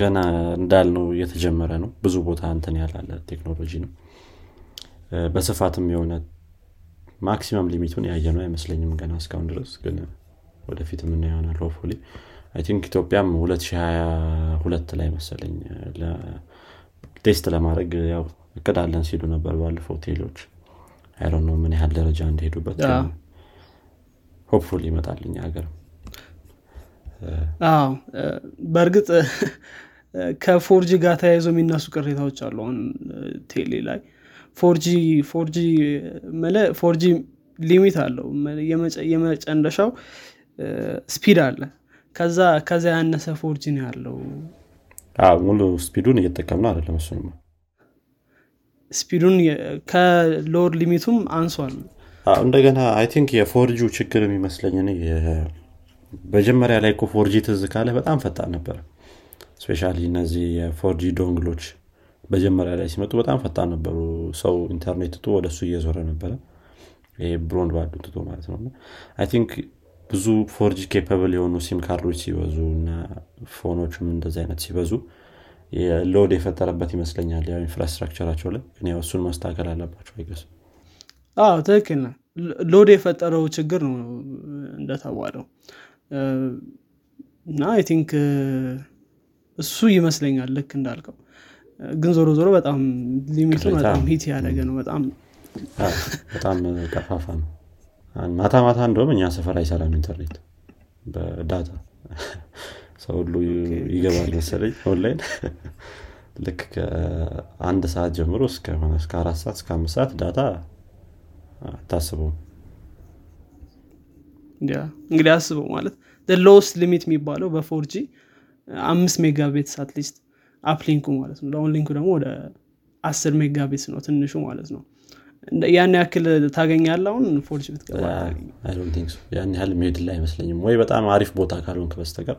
Speaker 2: ገና እንዳልነው እየተጀመረ ነው። ብዙ ቦታ እንትን ያላለ ቴክኖሎጂ ነው። በስፋትም የሆነ maximum limit ኡን ያየ ነው አይመስለኝም ገና እስካሁን ድረስ። ግን ወደፊት የምናየው ይሆናል hopefully I think ኢትዮጵያም 2022 ላይ መሰለኝ test ለማድረግ ያው እቅዳለን ሲሉ ነበር ባለፈው ቴሌዎች። አይሮ ነው ምን ያህል ደረጃ እንደሄዱበት hopeful ይመጣልኝ ሀገር
Speaker 1: አዎ በእርግጥ ከ four G ጋር ተያይዞ የሚነሱ ቅሬታዎች አሉ። አሁን ቴሌ ላይ four G four G መለ four G limit አለው። የመጨረሻው speed አለ። ከዛ ከዛ ያነሰ four G ነው ያለው።
Speaker 2: ሙሉ speed ኡን እየጠቀምነው አይደለም እሱ
Speaker 1: speed ኡን ከ lower limit ኡም አንሷል
Speaker 2: እንደገና I think የ four G ችግር የሚመስለኝ መጀመሪያ ላይ እኮ four G ትዝ ካለ በጣም ፈጣን ነበር። especially እነዚህ የ four G dongle ኦች መጀመሪያ ላይ ሲመጡ በጣም ፈጣን ነበሩ። ሰው ኢንተርኔት ትቶ ወደ እሱ እየዞረ ነበረ። ይሄ broadband ኡን ትቶ ማለት ነው። I think ብዙ four G capable የሆኑ SIM card ኦች ሲበዙ እና phone ኦችም እንደዚህ አይነት ሲበዙ load የፈጠረበት ይመስለኛል ያው infrastructure ኣቸው ላይ። እሱን ማስተካከል አለባቸው I guess
Speaker 1: አዎ ትክክል ነው። load የፈጠረው ችግር ነው እንደተባለው። እና I think እሱ ይመስለኛል ልክ እንዳልከው። ግን ዞሮ ዞሮ በጣም limit ኡ በጣም hit ያደረገ ነው። በጣም
Speaker 2: በጣም ቀፋፋ ነው። ማታ ማታ እንደውም እኛ ሰፈር አይሰራም ኢንተርኔት በ data። ሰው ሁሉ ይገባል መሰለኝ ኦንላይን። ልክ ከአንድ ሰዓት ጀምሮ እስከ አራት ሰዓት እስከ አምስት ሰዓት data አታስበውም
Speaker 1: እንግዲህ አስበው ማለት lowest limit የሚባለው በ four G አምስት megabits at least uplink ኡ ማለት ነው። downlink ኡ ደግሞ ወደ አስር megabits ነው ትንሹ ማለት ነው። ያን ያክል ታገኛለ አሁን four G ብትገባ?
Speaker 2: ያን ያህል ሜድል አይመስለኝም። ወይ በጣም አሪፍ ቦታ ካልሆንክ በስተቀር።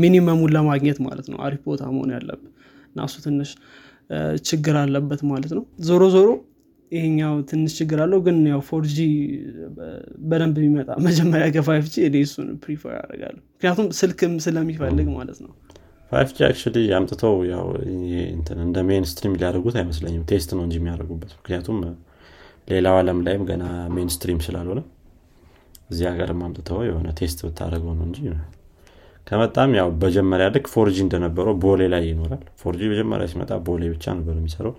Speaker 1: minimum ኡን ለማግኘት ማለት ነው። አሪፍ ቦታ መሆን ያለብ እና እሱ ትንሽ ችግር አለበት ማለት ነው። ዞሮ ዞሮ ይሄኛው ትንሽ ችግር አለው ግን ያው four G በደንብ የሚመጣ መጀመሪያ ከ five G እኔ እሱን prefer ያደርጋሉ ምክንያቱም ስልክም ስለሚፈልግ ማለት ነው።
Speaker 2: five G አምጥተው ያው እንደ mainstream ሊያደርጉት አይመስለኝም። test ነው እንጂ የሚያደርጉበት ምክንያቱም ሌላው አለም ላይም ገና mainstream ስላልሆነ እዚህ ሀገርም አምጥተው የሆነ test ብታደረገው ነው እንጂ ከመጣም ያው መጀመሪያ ልክ four G እንደነበረው ቦሌ ላይ ይኖራል። four G መጀመሪያ ሲመጣ ቦሌ ብቻ ነበር የሚሰራው።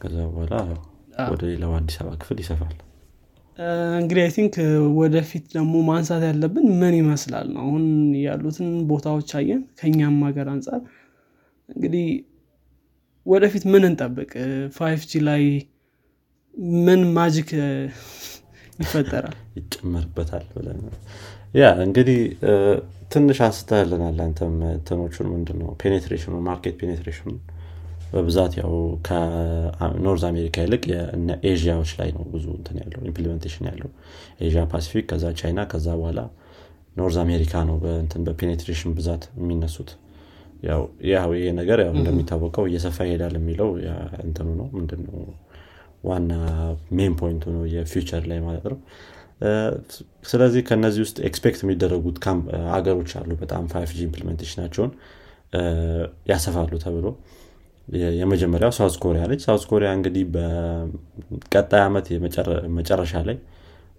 Speaker 2: ከዛ በኋላ ወደ ሌላው አዲስ አበባ ክፍል ይሰፋል።
Speaker 1: እንግዲህ I think ወደፊት ደግሞ ማንሳት ያለብን ምን ይመስላል ነው? አሁን ያሉትን ቦታዎች አየን ከኛም ሀገር አንጻር እንግዲህ ወደፊት ምን እንጠብቅ? five G ላይ ምን magic ይፈጠራል?
Speaker 2: ይጨመርበታል ብለን ያ እንግዲህ ትንሽ አንስተልናል አንተም እንትኖቹን ምንድነው? penetration ኡ market penetration ኡ በብዛት ያው ከኖርዝ አሜሪካ ይልቅ ኤዥያዎች ላይ ነው ብዙ እንትን ያለው implementation ያለው። ኤዥያ ፓሲፊክ ከዛ ቻይና ከዛ በኋላ ኖርዝ አሜሪካ ነው በእንትን በ penetration ብዛት የሚነሱት። ያው ይሄ ነገር ያው እንደሚታወቀው እየሰፋ ይሄዳል የሚለው እንትኑ ነው። ምንድነው? ዋና main point ኡ ነው የ future ላይ ማለት ነው። ስለዚህ ከነዚህ ውስጥ expect የሚደረጉት አገሮች አሉ በጣም five G implementation ኣቸውን ያሰፋሉ ተብሎ የመጀመሪያው ሳውዝ ኮሪያ ነች። ሳውዝ ኮሪያ እንግዲህ በቀጣይ ዓመት መጨረሻ ላይ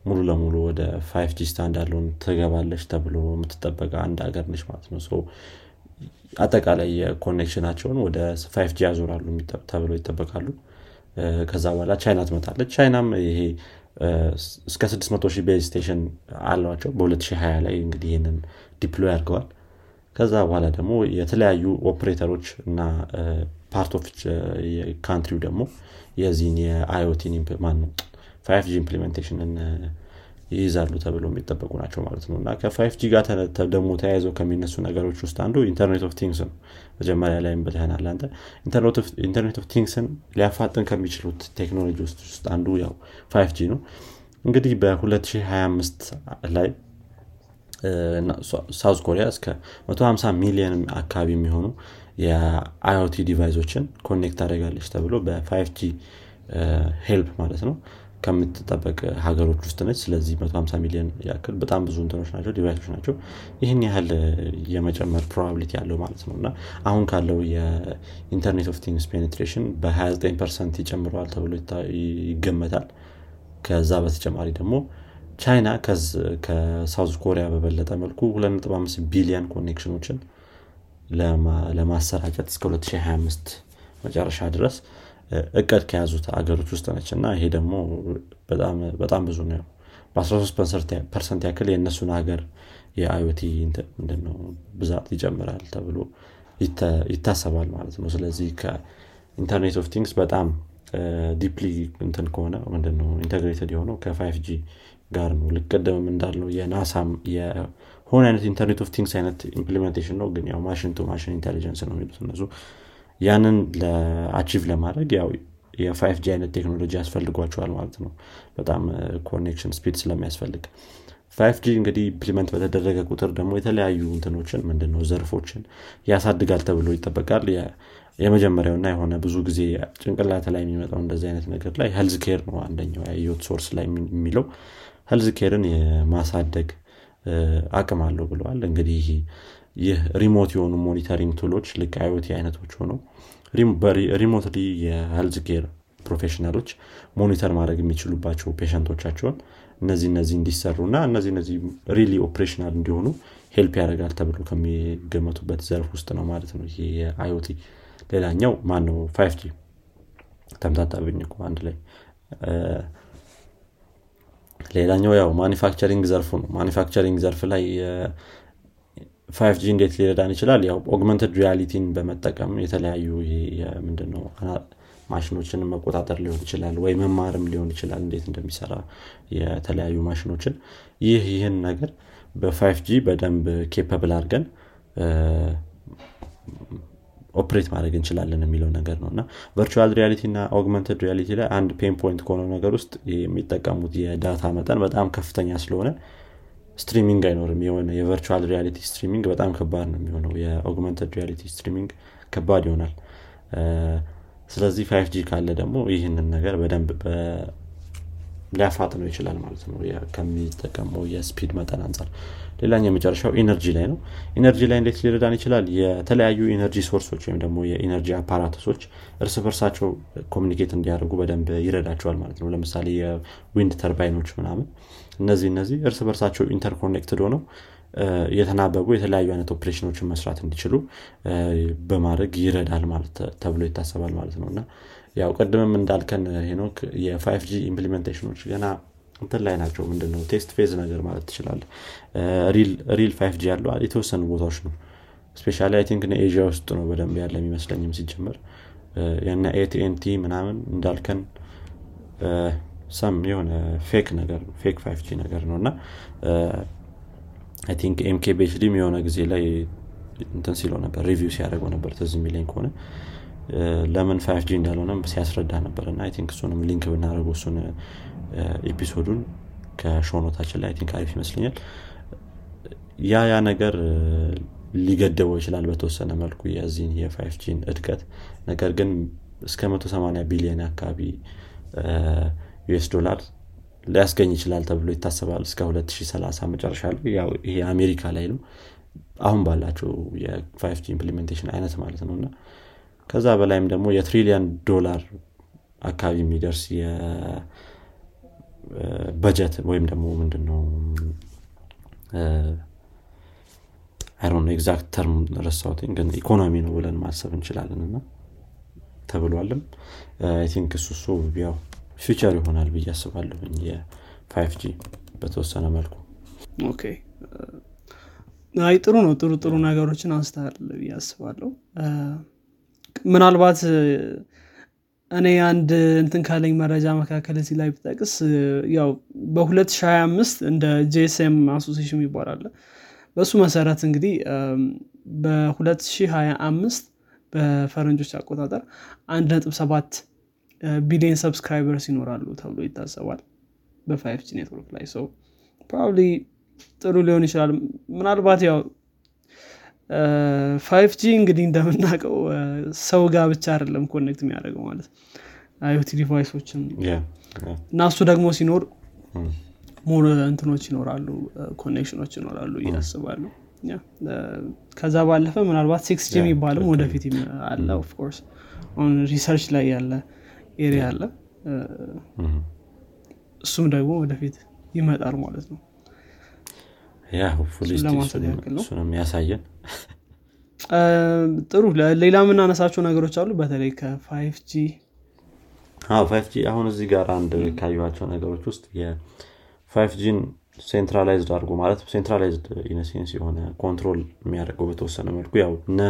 Speaker 2: ሙሉ ለሙሉ ወደ five G standard ኡን ትገባለች ተብሎ የምትጠበቀ አንድ ሀገር ነች ማለት ነው። አጠቃላይ የ connection ኣቸውን ወደ five G ያዞራሉ ተብሎ ይጠበቃሉ። ከዛ በኋላ ቻይና ትመጣለች። ቻይናም ይሄ እስከ 600 ሺህ base station አሏቸው። በ2020 ላይ እንግዲህ ይህንን deploy አድርገዋል። ከዛ በኋላ ደግሞ የተለያዩ ኦፕሬተሮች እና part of country ው ደግሞ የዚህን የ IoT ን ማን ነው five G implementation ን ይይዛሉ ተብለው የሚጠበቁ ናቸው ማለት ነው። እና ከ five G ጋር ደግሞ ተያይዘው ከሚነሱ ነገሮች ውስጥ አንዱ Internet of Things ነው። መጀመሪያ ላይም ብለኸናል አንተ። Internet of Things ን ሊያፋጥን ከሚችሉት ቴክኖሎጂ ውስጥ አንዱ ያው 5G ነው። እንግዲህ በ2025 ላይ South Korea እስከ 150 ሚሊዮን አካባቢ የሚሆኑ የ IoT device ኦችን connect አደርጋለች ተብሎ በ 5G help ማለት ነው ከምትጠበቅ ሀገሮች ውስጥ ነች። ስለዚህ 150 ሚሊዮን ያክል በጣም ብዙ እንትኖች ናቸው device ኦች ናቸው። ይህን ያህል የመጨመር probability ያለው ማለት ነው። እና አሁን ካለው የ Internet of Things penetration በ29 percent ይጨምረዋል ተብሎ ይገመታል። ከዛ በተጨማሪ ደግሞ ቻይና ከ South Korea በበለጠ መልኩ 25 ቢሊዮን connection ኦችን ለማሰራጨት እስከ 2025 መጨረሻ ድረስ እቅድ ከያዙት አገሮች ውስጥ ነች። እና ይሄ ደግሞ በጣም ብዙ ነው በ13 percent ያክል የእነሱን ሀገር የ IoT ብዛት ይጨምራል ተብሎ ይታሰባል ማለት ነው። ስለዚህ ከ Internet of Things በጣም deeply እንትን ከሆነ ምንድነው integrated የሆነው ከ 5G ጋር ነው። ልቅደምም እንዳልነው የናሳም የሆነ አይነት Internet of Things አይነት implementation ነው። ግን ያው machine to machine intelligence ነው የሚሉት እነሱ። ያንን ለ achieve ለማድረግ ያው የ 5G አይነት ቴክኖሎጂ ያስፈልጓቸዋል ማለት ነው። በጣም connection speed ስለሚያስፈልግ። 5G እንግዲህ implement በተደረገ ቁጥር ደግሞ የተለያዩ እንትኖችን ምንድነው ዘርፎችን ያሳድጋል ተብሎ ይጠበቃል። የመጀመሪያውና የሆነ ብዙ ጊዜ ጭንቅላት ላይ የሚመጣው እንደዚህ አይነት ነገር ላይ health care ነው አንደኛው የህይወት source ላይ የሚለው። health care ን የማሳደግ አቅም አለው ብለዋል። እንግዲህ ይህ remote የሆኑ monitoring tool ኦች ልክ IoT አይነቶች ሆነው remotely የ health care professional ኦች monitor ማድረግ የሚችሉባቸው patient ኦቻቸውን እነዚህ እነዚህ እንዲሰሩ እና እነዚህ እነዚህ really operational እንዲሆኑ help ያደርጋል ተብሎ ከሚገመቱበት ዘርፍ ውስጥ ነው ማለት ነው። ይሄ የ IoT ሌላኛው ማን ነው 5G ተምታታብኝ አንድ ላይ ሌላኛው ያው manufacturing ዘርፉ ነው። manufacturing ዘርፍ ላይ 5G እንዴት ሊረዳን ይችላል? ያው augmented reality ን በመጠቀም የተለያዩ ምንድነው ማሽኖችን መቆጣጠር ሊሆን ይችላል ወይ መማርም ሊሆን ይችላል እንዴት እንደሚሰራ የተለያዩ ማሽኖችን። ይህ ይህን ነገር በ 5G በደንብ capable አድርገን operate ማድረግ እንችላለን የሚለው ነገር ነው። እና virtual reality እና augmented reality ላይ አንድ pain point ከሆነው ነገር ውስጥ የሚጠቀሙት የ data መጠን በጣም ከፍተኛ ስለሆነ streaming አይኖርም። የሆነ የ virtual reality streaming በጣም ከባድ ነው የሚሆነው። የ augmented reality streaming ከባድ ይሆናል። ስለዚህ 5G ካለ ደግሞ ይህንን ነገር በደንብ ሊያፋጥነው ይችላል ማለት ነው ከሚጠቀመው የ speed መጠን አንጻር ሌላኛው የመጨረሻው energy ላይ ነው። energy ላይ እንዴት ሊረዳን ይችላል? የተለያዩ energy source ኦች ወይም ደግሞ የ energy apparatus ኦች እርስ በርሳቸው communicate እንዲያደርጉ በደንብ ይረዳቸዋል ማለት ነው። ለምሳሌ የ wind turbine ኦች ምናምን እነዚህ እነዚህ እርስ በርሳቸው interconnected ሆነው የተናበቡ የተለያዩ አይነት ኦፕሬሽኖችን መስራት እንዲችሉ በማድረግ ይረዳል ማለት ተብሎ ይታሰባል ማለት ነው። እና ያው ቅድምም እንዳልከን ሄኖክ የ 5G implementation ኦች ገና እንትን ላይ ናቸው። ምንድነው? test phase ነገር ማለት ትችላለህ real 5G የተወሰኑ ቦታዎች ነው። especially I think Asia ውስጥ ነው በደንብ ያለ የሚመስለኝም ሲጀመር። የና ኤቲኤንቲ ምናምን እንዳልከን some የሆነ fake ነገር fake five ነገር ነው። I think MKBHD ም የሆነ ጊዜ ላይ እንትን ሲለው ነበር review ሲያደርገው ነበር። ትዝ የሚለኝ ከሆነ ለምን 5G እንዳልሆነም ሲያስረዳ ነበር I think እሱንም link ብናደርገው እሱን ኤፒሶዱን ከሾኖታችን ላይ ቲንክ አሪፍ ይመስለኛል። ያ ያ ነገር ሊገደበው ይችላል በተወሰነ መልኩ የዚህን የ 5G ን እድገት። ነገር ግን እስከ 180 ቢሊዮን አካባቢ US ዶላር ሊያስገኝ ይችላል ተብሎ ይታሰባል እስከ 2030 መጨረሻ ላይ። ይሄ አሜሪካ ላይ ነው። አሁን ባላቸው የ 5G implementation አይነት ማለት ነው እና ከዛ በላይም ደግሞ የትሪሊየን ዶላር አካባቢ የሚደርስ በጀት ወይም ደግሞ ምንድነው? አይ the exact term ረሳሁትኝ ግን ኢኮኖሚ ነው ብለን ማሰብ እንችላለን እና ተብሏልም። think እሱ እሱ ያው future ይሆናል ብዬ አስባለሁኝ የ five በተወሰነ መልኩ።
Speaker 1: አይ ጥሩ ነው ጥሩ ጥሩ ነገሮችን አንስተሃል ብዬ አስባለሁ ምናልባት እኔ አንድ እንትን ካለኝ መረጃ መካከል እዚህ ላይ ብጠቅስ ያው በ2025 እንደ GSM Association ይባላል በእሱ መሰረት እንግዲህ በ2025 በፈረንጆች አቆጣጠር 1.7 ቢሊዮን subscribers ይኖራሉ ተብሎ ይታሰባል በ five network ላይ። ሰው probably ጥሩ ሊሆን ይችላል። ምናልባት ያው 5G እንግዲህ እንደምናውቀው ሰው ጋር ብቻ አይደለም connect የሚያደርገው ማለት IoT deviceኦችን እና እሱ ደግሞ ሲኖር more እንትኖች ይኖራሉ connectionኦች ይኖራሉ እያስባሉ ከዛ ባለፈ ምናልባት 6G የሚባልም ወደፊት አለ of course አሁን research ላይ ያለ area አለ። እሱም ደግሞ ወደፊት ይመጣል ማለት ነው
Speaker 2: ያሳየን።
Speaker 1: ጥሩ። ሌላ የምናነሳቸው ነገሮች አሉ? በተለይ ከ
Speaker 2: 5G 5G አሁን እዚህ ጋር አንድ ካዩቸው ነገሮች ውስጥ የ 5G ን centralized አድርጎ ማለት centralized in a sense የሆነ control የሚያደርገው በተወሰነ መልኩ ያው እነ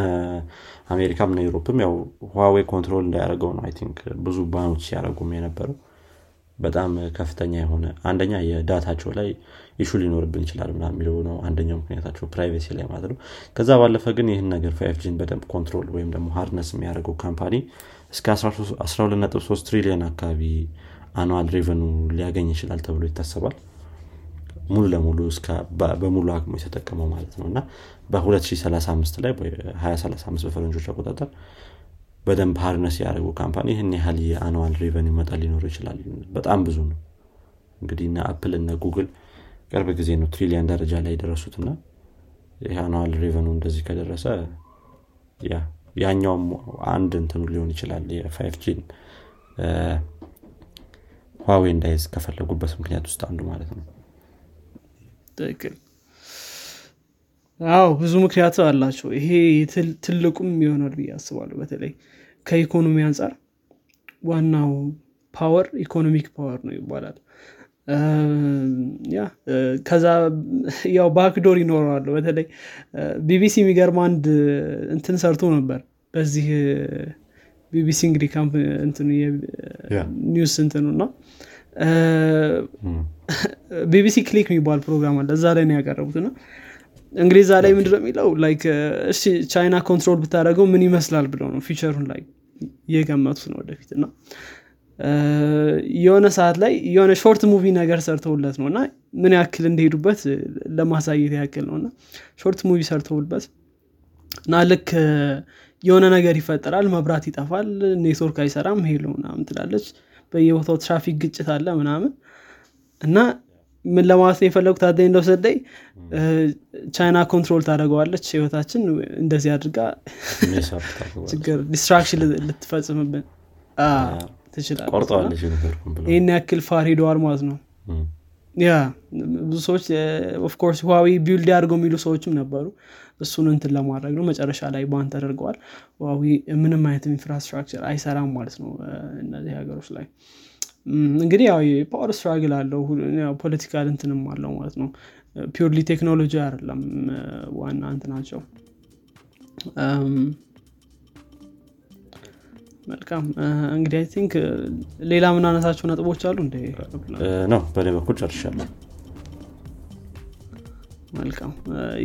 Speaker 2: አሜሪካም እነ ዩሮፕም ያው ህዋዌ control እንዳያደርገው ነው I think ብዙ banኦች ሲያደርጉም የነበረው በጣም ከፍተኛ የሆነ አንደኛ የዳታቸው ላይ issue ሊኖርብን ይችላል ምናምን የሚለው ነው አንደኛው ምክንያታቸው privacy ላይ ማለት ነው። ከዛ ባለፈ ግን ይህን ነገር 5G ን በደንብ control ወይም ደግሞ harness የሚያደርገው company እስከ 123 ትሪሊዮን አካባቢ annual revenue ሊያገኝ ይችላል ተብሎ ይታሰባል። ሙሉ ለሙሉ በሙሉ አቅሙ የተጠቀመው ማለት ነው። እና በ2035 ላይ 2035 በፈረንጆች አቆጣጠር በደንብ harness ያደረጉ company ይህን ያህል የ annual revenue መጠን ሊኖር ይችላል። በጣም ብዙ ነው። እንግዲህ እነ አፕል እነ ጉግል ቅርብ ጊዜ ነው ትሪሊየን ደረጃ ላይ የደረሱት እና የ annual revenue እንደዚህ ከደረሰ ያኛውም አንድ እንትኑ ሊሆን ይችላል። የ 5G ን እንዳይዝ ከፈለጉበት ምክንያት ውስጥ አንዱ ማለት ነው።
Speaker 1: ትክክል አዎ ብዙ ምክንያት አላቸው። ይሄ ትልቁም ይሆናል ብዬ አስባለሁ። በተለይ ከኢኮኖሚ አንጻር ዋናው power economic power ነው ይባላል። ያ ከዛ ያው backdoor ይኖረዋል በተለይ ቢቢሲ የሚገርም አንድ እንትን ሰርቶ ነበር። በዚህ ቢቢሲ እንግዲህ ካምፕ ኒውስ እንትኑ እና ቢቢሲ Click የሚባል ፕሮግራም አለ። እዛ ላይ ነው ያቀረቡት እና እንግዲህ እዛ ላይ ምንድነው የሚለው? like እሺ ቻይና control ብታደረገው ምን ይመስላል ብለው ነው future ኡን ላይ እየገመቱት ነው ወደፊት እና የሆነ ሰዓት ላይ የሆነ short movie ነገር ሰርተውለት ነው እና ምን ያክል እንደሄዱበት ለማሳየት ያክል ነው እና short movie ሰርተውበት እና ልክ የሆነ ነገር ይፈጠራል መብራት ይጠፋል ኔትወርክ አይሰራም hello ምናምን ትላለች በየቦታው ትራፊክ ግጭት አለ ምናምን እና ምን ለማለት ነው የፈለጉት? አደ እንደወሰደይ ቻይና control ታደረገዋለች ህይወታችን እንደዚህ አድርጋ ችግር destruction ልትፈጽምብን ትችላለች። ይህን ያክል far ሄደዋል ማለት ነው። ያ ብዙ ሰዎች of course ህዋዌ build አድርገው የሚሉ ሰዎችም ነበሩ። እሱን እንትን ለማድረግ ነው። መጨረሻ ላይ ban ተደርገዋል። ህዋዌ ምንም አይነት infrastructure አይሰራም ማለት ነው። እነዚህ ሀገሮች ላይ እንግዲህ ያው የ power struggle አለው political እንትንም አለው ማለት ነው። purely ቴክኖሎጂ አይደለም ዋና እንትናቸው መልካም። እንግዲህ I think ሌላ ምናነሳቸው ነጥቦች አሉ እንደ
Speaker 2: ነው በእኔ በኩል ጨርሻለሁ
Speaker 1: መልካም።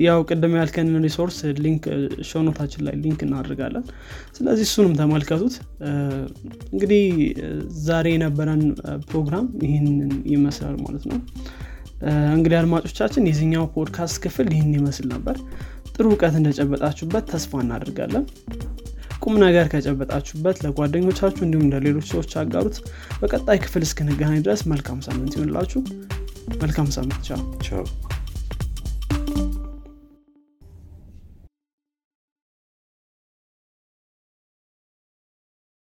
Speaker 1: ያው ቅድም ያልከንን resource link show noteኣችን ላይ link እናደርጋለን። ስለዚህ እሱንም ተመልከቱት። እንግዲህ ዛሬ የነበረን ፕሮግራም ይህንን ይመስላል ማለት ነው። እንግዲህ አድማጮቻችን የዚኛው ፖድካስት ክፍል ይህን ይመስል ነበር። ጥሩ እውቀት እንደጨበጣችሁበት ተስፋ እናደርጋለን። ቁም ነገር ከጨበጣችሁበት ለጓደኞቻችሁ እንዲሁም ለሌሎች ሰዎች አጋሩት። በቀጣይ ክፍል እስክንገናኝ ድረስ መልካም ሳምንት ይሆንላችሁ መልካም ሳምንት።
Speaker 2: ቻው